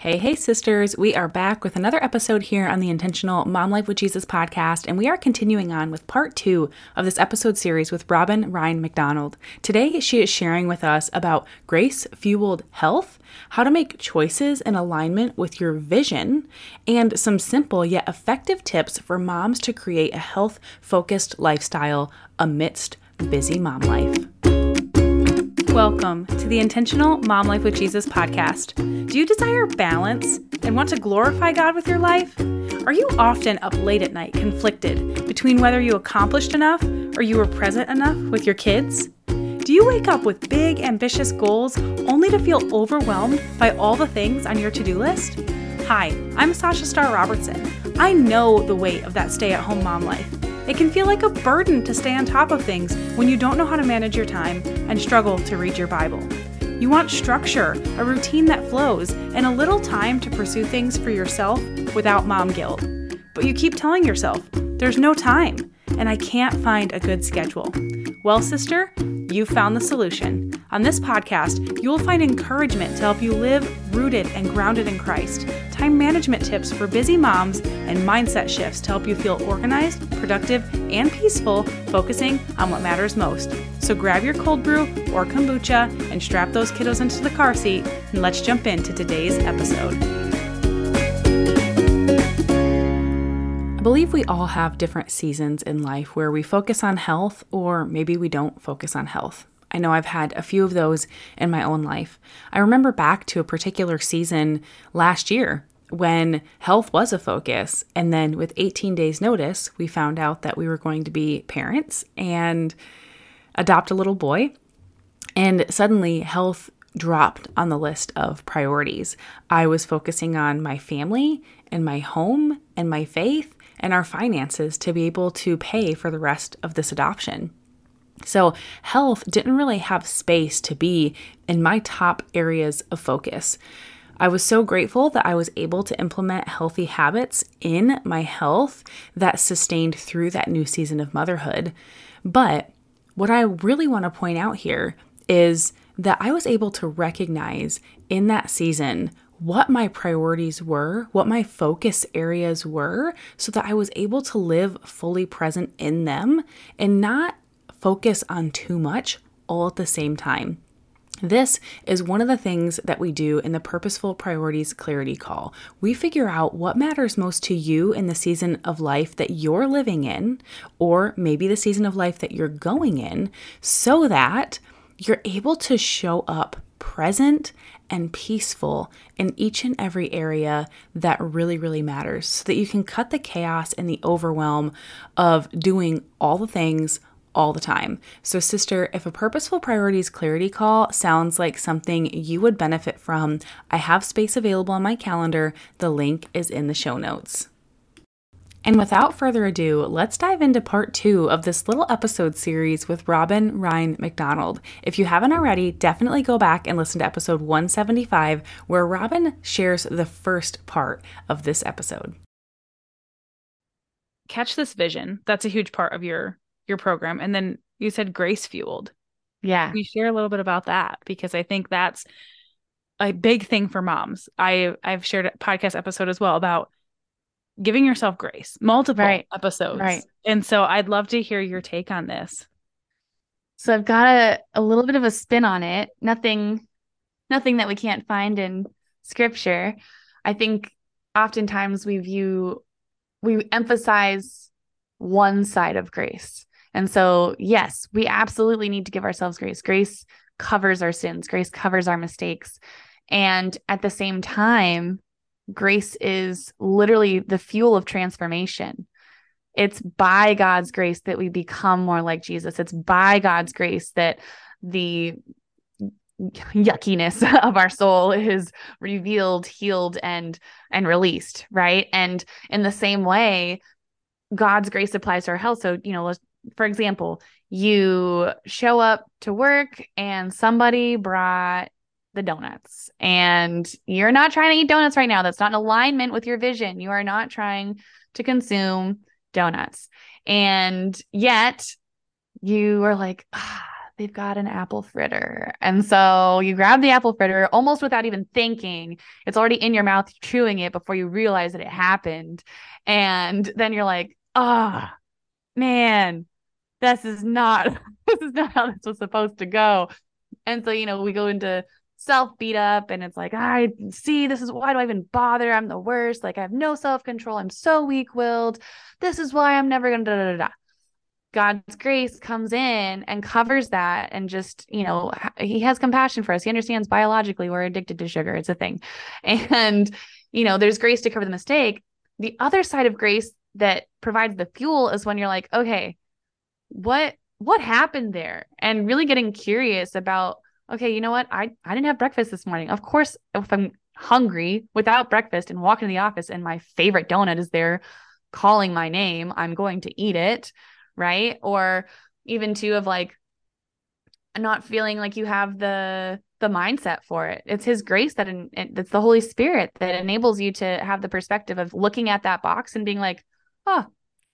Hey, hey, sisters. We are back with another episode here on the Intentional Mom Life with Jesus podcast, and we are continuing on with part two of this episode series with Robin Rhine McDonald. Today, she is sharing with us about grace fueled health, how to make choices in alignment with your vision, and some simple yet effective tips for moms to create a health focused lifestyle amidst busy mom life. Welcome to the Intentional Mom Life with Jesus podcast. Do you desire balance and want to glorify God with your life? Are you often up late at night, conflicted between whether you accomplished enough or you were present enough with your kids? Do you wake up with big, ambitious goals only to feel overwhelmed by all the things on your to do list? Hi, I'm Sasha Starr Robertson. I know the weight of that stay at home mom life. It can feel like a burden to stay on top of things when you don't know how to manage your time and struggle to read your Bible. You want structure, a routine that flows, and a little time to pursue things for yourself without mom guilt. But you keep telling yourself, there's no time, and I can't find a good schedule. Well, sister, you found the solution. On this podcast, you will find encouragement to help you live rooted and grounded in Christ, time management tips for busy moms, and mindset shifts to help you feel organized, productive, and peaceful, focusing on what matters most. So grab your cold brew or kombucha and strap those kiddos into the car seat, and let's jump into today's episode. I believe we all have different seasons in life where we focus on health or maybe we don't focus on health. I know I've had a few of those in my own life. I remember back to a particular season last year when health was a focus. And then with 18 days' notice, we found out that we were going to be parents and adopt a little boy. And suddenly, health dropped on the list of priorities. I was focusing on my family and my home and my faith and our finances to be able to pay for the rest of this adoption. So, health didn't really have space to be in my top areas of focus. I was so grateful that I was able to implement healthy habits in my health that sustained through that new season of motherhood. But what I really want to point out here is that I was able to recognize in that season what my priorities were, what my focus areas were, so that I was able to live fully present in them and not focus on too much all at the same time. This is one of the things that we do in the Purposeful Priorities Clarity Call. We figure out what matters most to you in the season of life that you're living in, or maybe the season of life that you're going in, so that you're able to show up present and peaceful in each and every area that really, really matters so that you can cut the chaos and the overwhelm of doing all the things all the time. So, sister, if a purposeful priorities clarity call sounds like something you would benefit from, I have space available on my calendar. The link is in the show notes. And without further ado, let's dive into part two of this little episode series with Robin Rhine McDonald. If you haven't already, definitely go back and listen to episode 175, where Robin shares the first part of this episode. Catch this vision. That's a huge part of your your program. And then you said grace fueled. Yeah. We share a little bit about that because I think that's a big thing for moms. I I've shared a podcast episode as well about giving yourself grace, multiple right. episodes. Right. And so I'd love to hear your take on this. So I've got a, a little bit of a spin on it. Nothing nothing that we can't find in scripture. I think oftentimes we view we emphasize one side of grace. And so, yes, we absolutely need to give ourselves grace. Grace covers our sins, grace covers our mistakes. And at the same time, grace is literally the fuel of transformation. It's by God's grace that we become more like Jesus. It's by God's grace that the yuckiness of our soul is revealed, healed and and released, right? And in the same way, God's grace applies to our health. So, you know, for example, you show up to work and somebody brought the donuts and you're not trying to eat donuts right now. That's not in alignment with your vision. You are not trying to consume donuts. And yet you are like, ah, they've got an apple fritter. And so you grab the apple fritter almost without even thinking. It's already in your mouth, chewing it before you realize that it happened. And then you're like, ah, oh, man, this is not this is not how this was supposed to go. And so, you know, we go into self beat up and it's like, I see this is why do I even bother? I'm the worst. Like I have no self control. I'm so weak willed. This is why I'm never gonna da da da. God's grace comes in and covers that and just, you know, he has compassion for us. He understands biologically we're addicted to sugar. It's a thing. And, you know, there's grace to cover the mistake. The other side of grace that provides the fuel is when you're like, okay, what what happened there? And really getting curious about, okay, you know what? I I didn't have breakfast this morning. Of course, if I'm hungry without breakfast and walk into the office and my favorite donut is there calling my name, I'm going to eat it right or even too of like not feeling like you have the the mindset for it it's his grace that in, it's the holy spirit that enables you to have the perspective of looking at that box and being like oh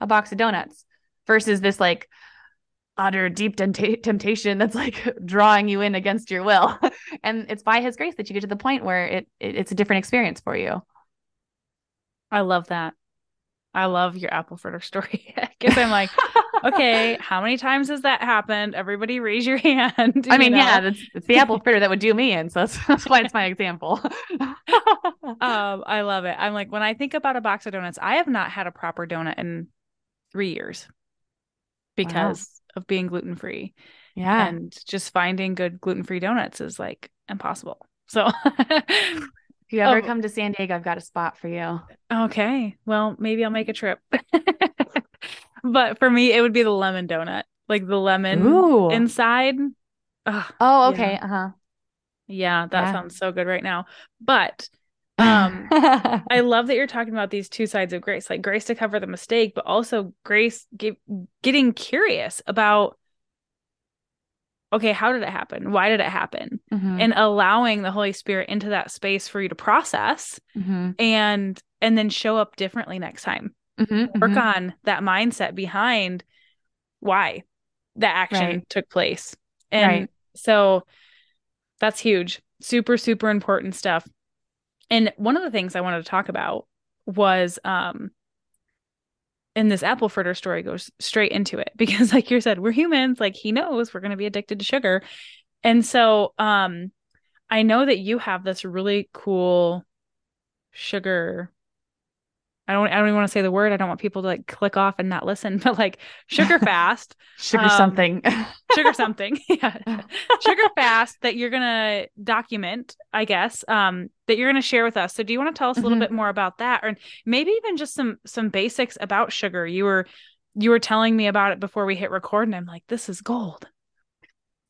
a box of donuts versus this like utter deep temptation that's like drawing you in against your will and it's by his grace that you get to the point where it, it it's a different experience for you i love that I love your apple fritter story. Because I'm like, okay, how many times has that happened? Everybody raise your hand. I mean, know? yeah, it's, it's the apple fritter that would do me in. So that's, that's why it's my example. um, I love it. I'm like, when I think about a box of donuts, I have not had a proper donut in three years because wow. of being gluten free. Yeah. And just finding good gluten free donuts is like impossible. So if you ever oh. come to San Diego, I've got a spot for you. Okay. Well, maybe I'll make a trip. but for me, it would be the lemon donut, like the lemon Ooh. inside. Ugh, oh, okay. Yeah. Uh-huh. Yeah, that yeah. sounds so good right now. But um I love that you're talking about these two sides of grace, like grace to cover the mistake, but also grace get, getting curious about okay, how did it happen? Why did it happen? Mm-hmm. And allowing the Holy Spirit into that space for you to process mm-hmm. and and then show up differently next time. Mm-hmm, Work mm-hmm. on that mindset behind why that action right. took place. And right. so that's huge. Super, super important stuff. And one of the things I wanted to talk about was um and this apple fritter story goes straight into it because like you said we're humans like he knows we're going to be addicted to sugar. And so um i know that you have this really cool sugar I don't I don't even want to say the word. I don't want people to like click off and not listen, but like sugar fast. sugar um, something. sugar something. Yeah. sugar fast that you're gonna document, I guess, um, that you're gonna share with us. So do you want to tell us a little mm-hmm. bit more about that? Or maybe even just some some basics about sugar. You were you were telling me about it before we hit record, and I'm like, this is gold.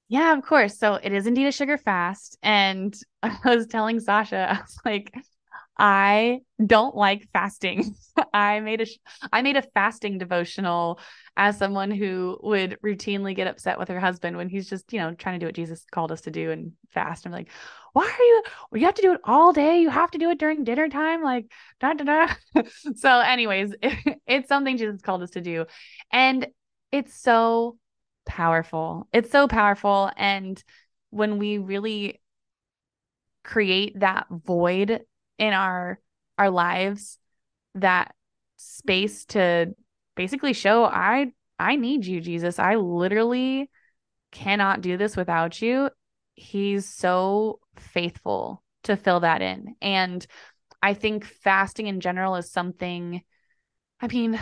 Yeah, of course. So it is indeed a sugar fast. And I was telling Sasha, I was like, I don't like fasting. I made a I made a fasting devotional as someone who would routinely get upset with her husband when he's just, you know, trying to do what Jesus called us to do and fast. I'm like, why are you you have to do it all day? You have to do it during dinner time like da da da. so anyways, it, it's something Jesus called us to do. And it's so powerful. It's so powerful and when we really create that void in our our lives that space to basically show I I need you Jesus. I literally cannot do this without you. He's so faithful to fill that in. And I think fasting in general is something I mean,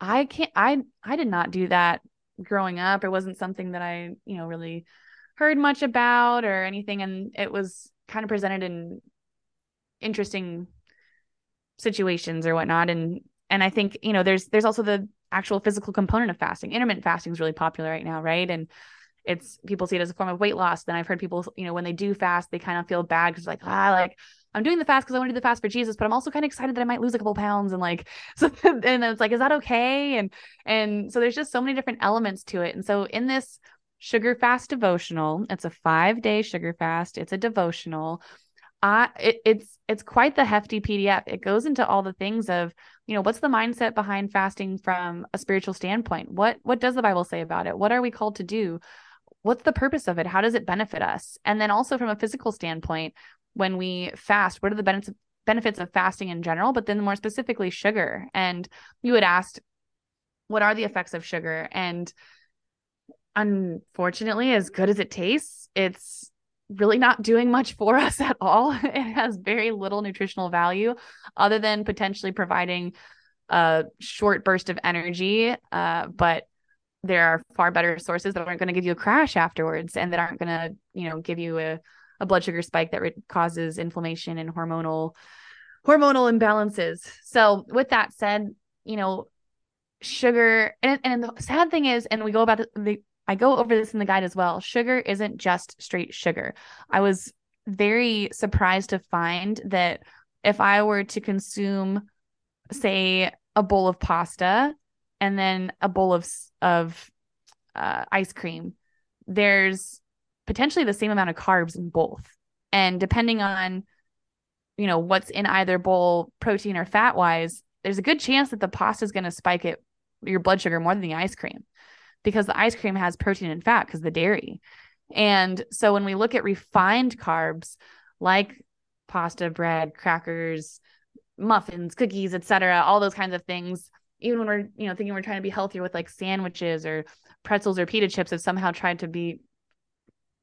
I can't I I did not do that growing up. It wasn't something that I, you know, really heard much about or anything and it was kind of presented in interesting situations or whatnot. And and i think you know there's there's also the actual physical component of fasting. Intermittent fasting is really popular right now right? And it's people see it as a form of weight loss. Then i've heard people you know when they do fast they kind of feel bad because like ah like i'm doing the fast because i want to do the fast for jesus but i'm also kind of excited that i might lose a couple pounds and like so and then it's like is that okay? And and so there's just so many different elements to it. And so in this sugar fast devotional it's a five day sugar fast. It's a devotional I it, it's it's quite the hefty PDF. It goes into all the things of, you know, what's the mindset behind fasting from a spiritual standpoint? What what does the Bible say about it? What are we called to do? what's the purpose of it? How does it benefit us? And then also from a physical standpoint, when we fast, what are the benefits benefits of fasting in general, but then more specifically sugar? And you had asked, what are the effects of sugar? And unfortunately, as good as it tastes, it's really not doing much for us at all. It has very little nutritional value other than potentially providing a short burst of energy. Uh, but there are far better sources that aren't going to give you a crash afterwards and that aren't going to, you know, give you a, a blood sugar spike that causes inflammation and hormonal hormonal imbalances. So with that said, you know, sugar and, and the sad thing is, and we go about the, the I go over this in the guide as well. Sugar isn't just straight sugar. I was very surprised to find that if I were to consume, say, a bowl of pasta and then a bowl of of uh, ice cream, there's potentially the same amount of carbs in both, and depending on you know what's in either bowl, protein or fat wise, there's a good chance that the pasta is going to spike it your blood sugar more than the ice cream because the ice cream has protein and fat because the dairy. And so when we look at refined carbs like pasta, bread, crackers, muffins, cookies, etc., all those kinds of things, even when we're, you know, thinking we're trying to be healthier with like sandwiches or pretzels or pita chips have somehow tried to be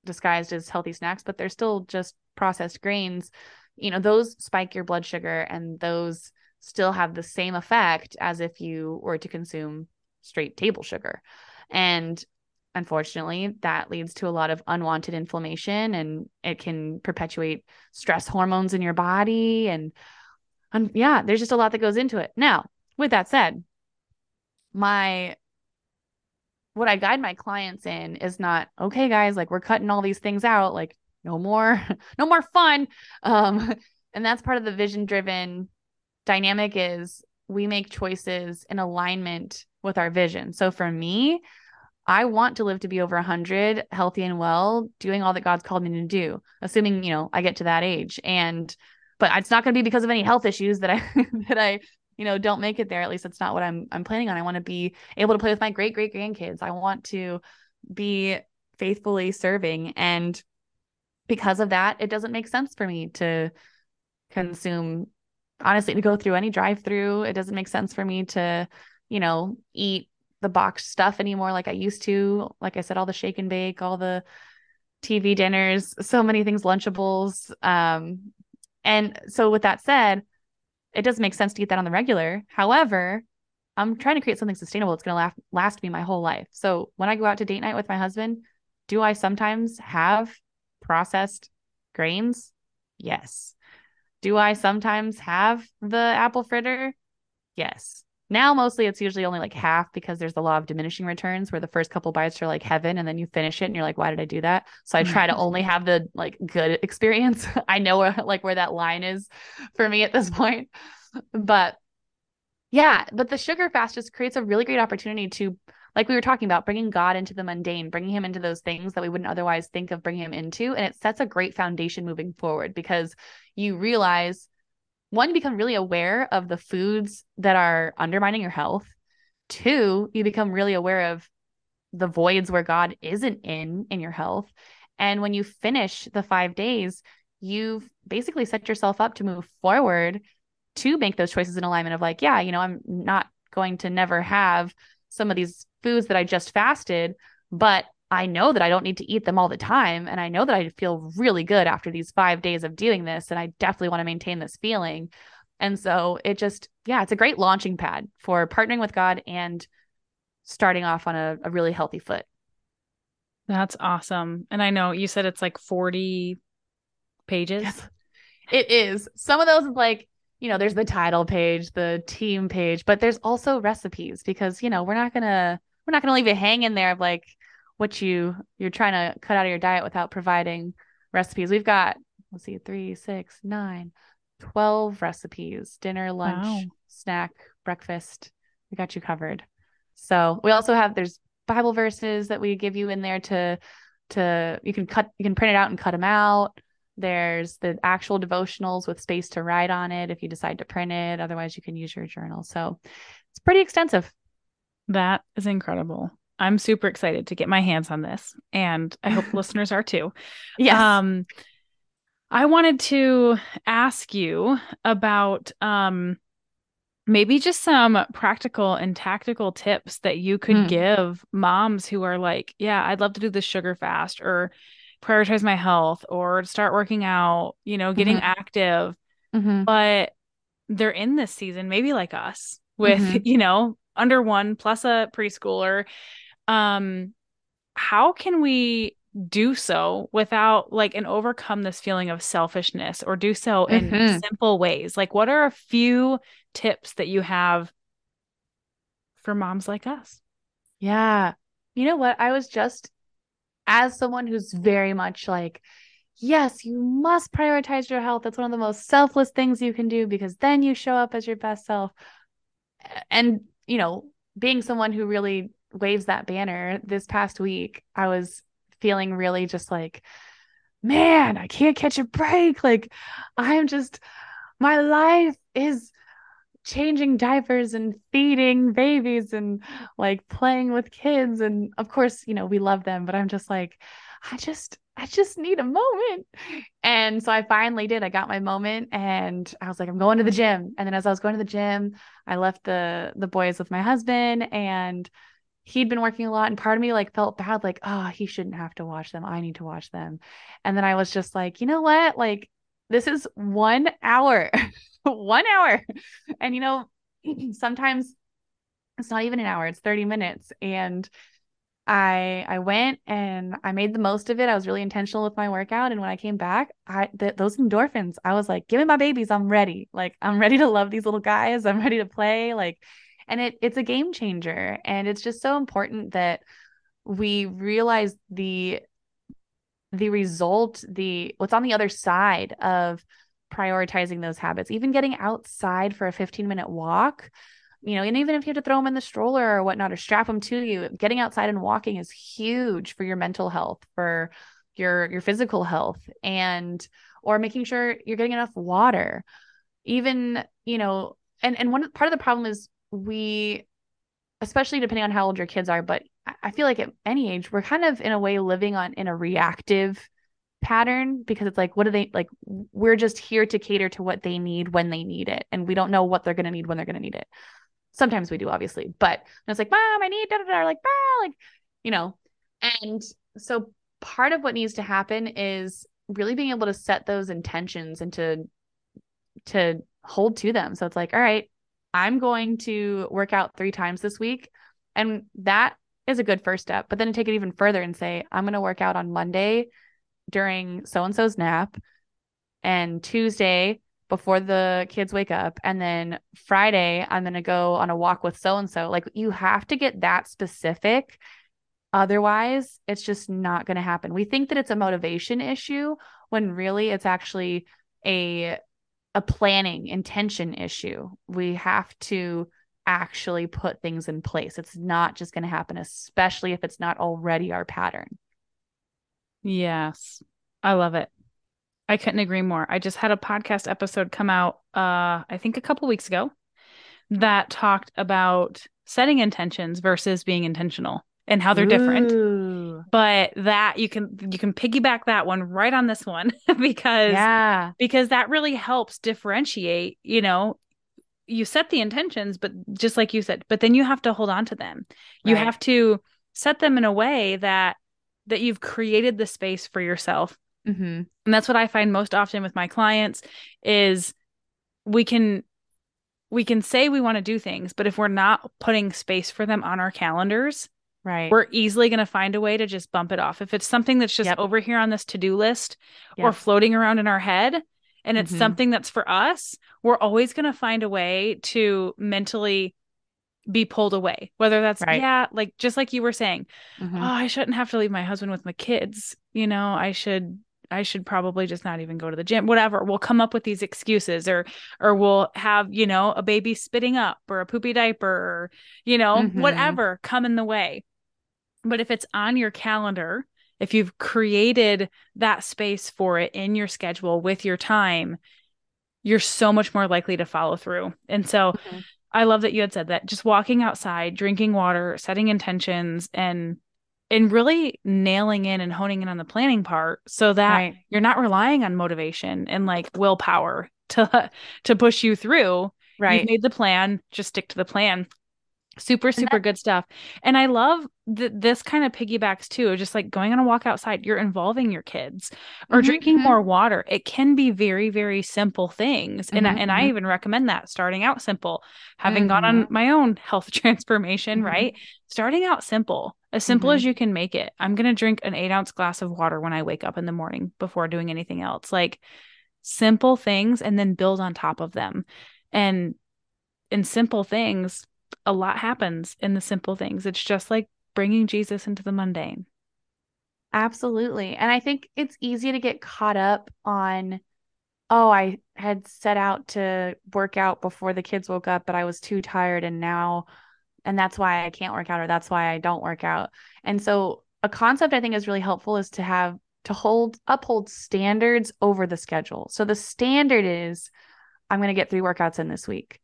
disguised as healthy snacks, but they're still just processed grains. You know, those spike your blood sugar and those still have the same effect as if you were to consume straight table sugar. And unfortunately, that leads to a lot of unwanted inflammation and it can perpetuate stress hormones in your body. And, and yeah, there's just a lot that goes into it. Now, with that said, my what I guide my clients in is not okay, guys, like we're cutting all these things out, like no more, no more fun. Um, and that's part of the vision driven dynamic is we make choices in alignment with our vision. So for me, I want to live to be over 100, healthy and well, doing all that God's called me to do, assuming, you know, I get to that age. And but it's not going to be because of any health issues that I that I, you know, don't make it there. At least that's not what I'm I'm planning on. I want to be able to play with my great great grandkids. I want to be faithfully serving and because of that, it doesn't make sense for me to consume honestly to go through any drive through. It doesn't make sense for me to, you know, eat the boxed stuff anymore like I used to. Like I said, all the shake and bake, all the TV dinners, so many things, Lunchables. Um, and so with that said, it doesn't make sense to eat that on the regular. However, I'm trying to create something sustainable. It's going to last last me my whole life. So when I go out to date night with my husband, do I sometimes have processed grains? Yes. Do I sometimes have the apple fritter? Yes. Now mostly it's usually only like half because there's the law of diminishing returns where the first couple bites are like heaven and then you finish it and you're like why did I do that? So I try to only have the like good experience. I know where, like where that line is for me at this point. But yeah, but the sugar fast just creates a really great opportunity to like we were talking about bringing God into the mundane, bringing him into those things that we wouldn't otherwise think of bringing him into and it sets a great foundation moving forward because you realize one, you become really aware of the foods that are undermining your health. Two, you become really aware of the voids where God isn't in in your health. And when you finish the five days, you've basically set yourself up to move forward to make those choices in alignment of like, yeah, you know, I'm not going to never have some of these foods that I just fasted, but I know that I don't need to eat them all the time. And I know that I feel really good after these five days of doing this. And I definitely want to maintain this feeling. And so it just, yeah, it's a great launching pad for partnering with God and starting off on a, a really healthy foot. That's awesome. And I know you said it's like 40 pages. Yes, it is. Some of those is like, you know, there's the title page, the team page, but there's also recipes because, you know, we're not going to, we're not going to leave it hanging there of like, what you you're trying to cut out of your diet without providing recipes. We've got let's see, three, six, nine, 12 recipes, dinner, lunch, wow. snack, breakfast. We got you covered. So we also have there's Bible verses that we give you in there to to you can cut you can print it out and cut them out. There's the actual devotionals with space to write on it if you decide to print it. Otherwise, you can use your journal. So it's pretty extensive. That is incredible. I'm super excited to get my hands on this, and I hope listeners are too. Yes. Um, I wanted to ask you about um, maybe just some practical and tactical tips that you could Mm. give moms who are like, yeah, I'd love to do the sugar fast or prioritize my health or start working out, you know, getting Mhm. active, Mhm. but they're in this season, maybe like us, with, Mhm. you know, under one plus a preschooler. Um, how can we do so without like and overcome this feeling of selfishness or do so in Mhm. simple ways? Like, what are a few tips that you have for moms like us? Yeah. You know what? I was just, as someone who's very much like, yes, you must prioritize your health. That's one of the most selfless things you can do because then you show up as your best self. And, you know, being someone who really waves that banner this past week, I was feeling really just like, man, I can't catch a break. Like, I'm just, my life is changing diapers and feeding babies and like playing with kids. And of course you know we love them but i'm just like i just i just need a moment. And so i finally did. I got my moment and i was like i'm going to the gym. And then as i was going to the gym i left the the boys with my husband and he'd been working a lot. And part of me like felt bad like oh he shouldn't have to watch them. I need to watch them. And then i was just like you know what? Like this is one hour one hour. And you know sometimes it's not even an hour it's 30 minutes. And i i went and i made the most of it. I was really intentional with my workout. And when i came back i th- those endorphins i was like give me my babies. I'm ready. Like i'm ready to love these little guys. I'm ready to play. Like and it it's a game changer. And it's just so important that we realize the the result the what's on the other side of prioritizing those habits even getting outside for a 15 minute walk you know and even if you have to throw them in the stroller or whatnot or strap them to you getting outside and walking is huge for your mental health for your your physical health and or making sure you're getting enough water. Even you know and and one part of the problem is we especially depending on how old your kids are but I- feel like at any age we're kind of in a way living on in a reactive pattern because it's like what do they like we're just here to cater to what they need when they need it and we don't know what they're going to need when they're going to need it. Sometimes we do obviously but it's like mom i need da da da like bah, like you know and so part of what needs to happen is really being able to set those intentions and to to hold to them. So it's like all right i'm going to work out three times this week and that is a good first step but then to take it even further and say i'm going to work out on monday during so and so's nap and Tuesday before the kids wake up and then Friday I'm going to go on a walk with so and so like you have to get that specific. Otherwise it's just not going to happen. We think that it's a motivation issue when really it's actually a a planning intention issue. We have to actually put things in place it's not just going to happen especially if it's not already our pattern Yes. I love it. I couldn't agree more. I just had a podcast episode come out uh I think a couple weeks ago that talked about setting intentions versus being intentional and how they're different. But that you can you can piggyback that one right on this one because yeah because that really helps differentiate, you know, you set the intentions but just like you said, but then you have to hold on to them. You Right. have to set them in a way that that you've created the space for yourself mm-hmm. and that's what i find most often with my clients is we can we can say we want to do things but if we're not putting space for them on our calendars right we're easily going to find a way to just bump it off if it's something that's just Yep. over here on this to-do list or floating around in our head and it's Mhm. something that's for us we're always going to find a way to mentally be pulled away whether that's Right. yeah like just like you were saying Mhm. oh i shouldn't have to leave my husband with my kids you know i should i should probably just not even go to the gym whatever we'll come up with these excuses or or we'll have you know a baby spitting up or a poopy diaper or you know Mhm. whatever come in the way but if it's on your calendar if you've created that space for it in your schedule with your time you're so much more likely to follow through and so Mhm. I love that you had said that. Just walking outside, drinking water, setting intentions, and and really nailing in and honing in on the planning part so that right. you're not relying on motivation and like willpower to to push you through. Right. You've made the plan, just stick to the plan super super good stuff and i love that this kind of piggybacks too just like going on a walk outside you're involving your kids or mm-hmm, drinking mm-hmm. more water it can be very very simple things mm-hmm, and, I, and i mm-hmm. even recommend that starting out simple having gone on mm-hmm. my own health transformation mm-hmm. right starting out simple as simple as you can make it i'm going to drink an eight ounce glass of water when i wake up in the morning before doing anything else like simple things and then build on top of them and in simple things a lot happens in the simple things. It's just like bringing Jesus into the mundane. Absolutely. And I think it's easy to get caught up on, oh, I had set out to work out before the kids woke up, but I was too tired and now, and that's why I can't work out or that's why I don't work out. And so, a concept I think is really helpful is to have to hold uphold standards over the schedule. So the standard is I'm going to get three workouts in this week.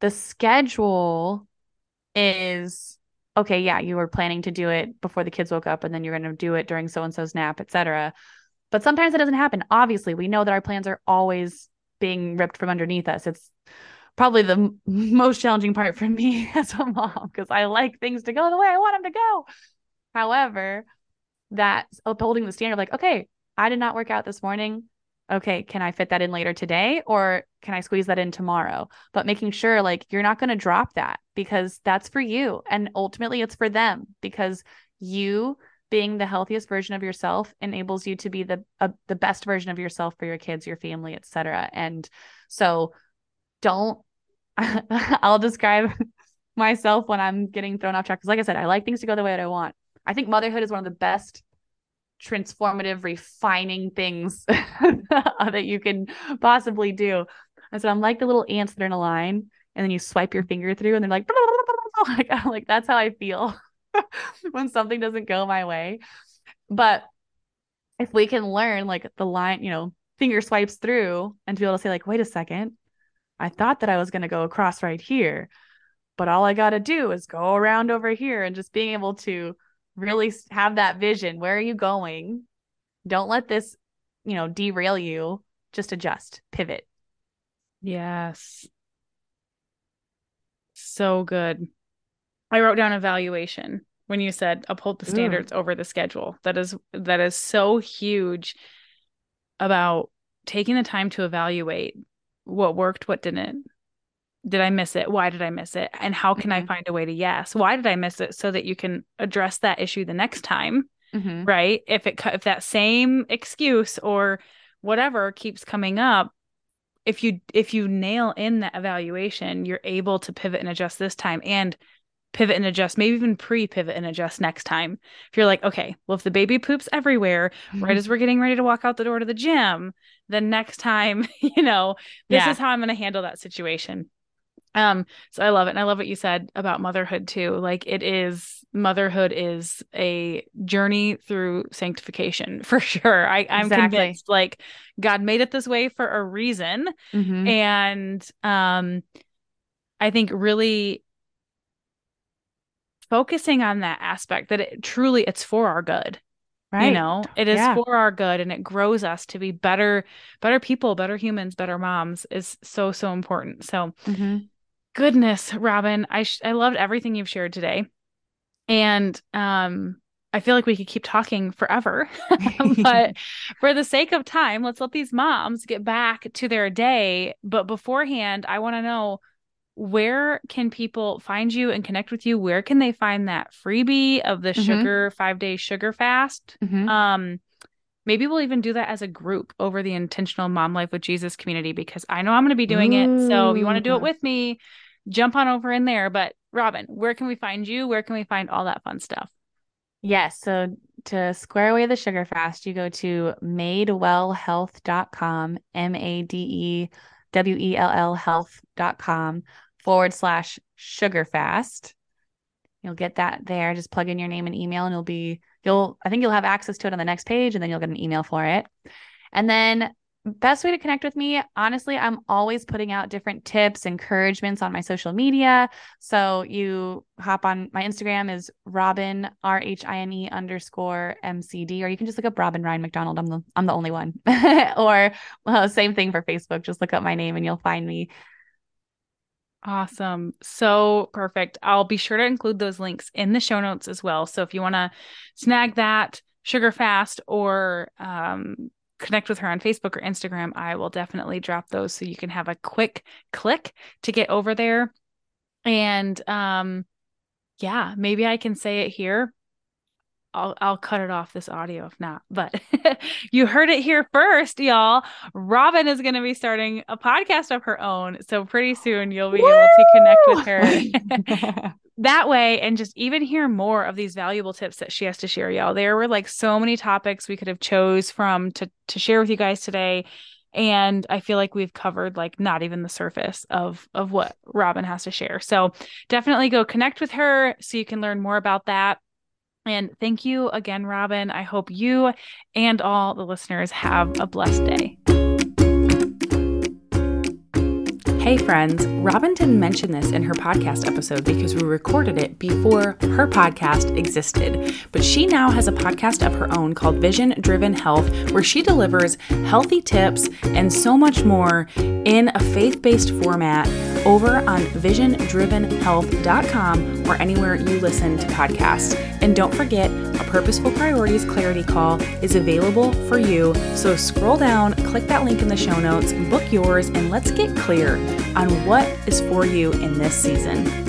The schedule is okay, yeah, you were planning to do it before the kids woke up and then you're going to do it during so and so's nap, etc. But sometimes it doesn't happen. Obviously, we know that our plans are always being ripped from underneath us. It's probably the m- most challenging part for me as a mom because I like things to go the way I want them to go. However, that upholding the standard, like, okay, I did not work out this morning okay, can I fit that in later today or can I squeeze that in tomorrow? But making sure like you're not going to drop that because that's for you and ultimately it's for them because you being the healthiest version of yourself enables you to be the uh, the best version of yourself for your kids, your family, etc. And so don't I'll describe myself when I'm getting thrown off track cuz like I said, I like things to go the way that I want. I think motherhood is one of the best transformative, refining things that you can possibly do. And so I'm like the little ants that are in a line, and then you swipe your finger through, and they're like, like, I'm like that's how I feel when something doesn't go my way. But if we can learn like the line, you know, finger swipes through and to be able to say, like, wait a second, I thought that I was going to go across right here, but all I got to do is go around over here and just being able to really have that vision. Where are you going? Don't let this, you know, derail you. Just adjust, pivot. Yes. So good. I wrote down evaluation when you said uphold the mm. standards Ooh. over the schedule. That is that is so huge about taking the time to evaluate what worked, what didn't did I miss it? Why did I miss it? And how can mm-hmm. I find a way to yes? Why did I miss it? So that you can address that issue the next time, mm-hmm. right? If it if that same excuse or whatever keeps coming up, if you if you nail in that evaluation, you're able to pivot and adjust this time and pivot and adjust, maybe even pre pivot and adjust next time. If you're like, okay, well, if the baby poops everywhere mm-hmm. right as we're getting ready to walk out the door to the gym, then next time, you know, this yeah. is how I'm going to handle that situation. Um, so I love it. And I love what you said about motherhood too. Like it is motherhood is a journey through sanctification for sure. I, I'm exactly. convinced like God made it this way for a reason. Mm-hmm. And um I think really focusing on that aspect that it truly it's for our good. Right. You know, it is yeah. for our good and it grows us to be better, better people, better humans, better moms is so, so important. So mm-hmm goodness, Robin, I sh- I loved everything you've shared today, and um, I feel like we could keep talking forever. but for the sake of time, let's let these moms get back to their day. But beforehand, I want to know where can people find you and connect with you? Where can they find that freebie of the mm-hmm. sugar five day sugar fast? Mm-hmm. Um, maybe we'll even do that as a group over the intentional mom life with Jesus community because I know I'm going to be doing Ooh. it. So if you want to do it with me, jump on over in there. But Robin, where can we find you? Where can we find all that fun stuff? Yes. So to square away the sugar fast, you go to madewellhealth.com, M A D E W E L L health.com forward slash sugar fast. You'll get that there. Just plug in your name and email, and you'll be, you'll, I think you'll have access to it on the next page, and then you'll get an email for it. And then best way to connect with me, honestly, I'm always putting out different tips, encouragements on my social media. So you hop on my Instagram is Robin R H I N E underscore MCD, or you can just look up Robin Rhine McDonald. I'm the I'm the only one. or well, same thing for Facebook. Just look up my name and you'll find me. Awesome. So perfect. I'll be sure to include those links in the show notes as well. So if you want to snag that sugar fast or um, connect with her on Facebook or Instagram, I will definitely drop those so you can have a quick click to get over there. And um yeah, maybe I can say it here. I'll I'll cut it off this audio if not. But you heard it here first, y'all. Robin is going to be starting a podcast of her own. So pretty soon you'll be Woo! able to connect with her that way and just even hear more of these valuable tips that she has to share y'all there were like so many topics we could have chose from to to share with you guys today and i feel like we've covered like not even the surface of of what robin has to share so definitely go connect with her so you can learn more about that and thank you again robin. I hope you and all the listeners have a blessed day. Hey friends, Robin didn't mention this in her podcast episode because we recorded it before her podcast existed. But she now has a podcast of her own called Vision Driven Health, where she delivers healthy tips and so much more in a faith based format over on visiondrivenhealth.com or anywhere you listen to podcasts. And don't forget, a Purposeful Priorities Clarity Call is available for you. So scroll down, click that link in the show notes, book yours, and let's get clear on what is for you in this season.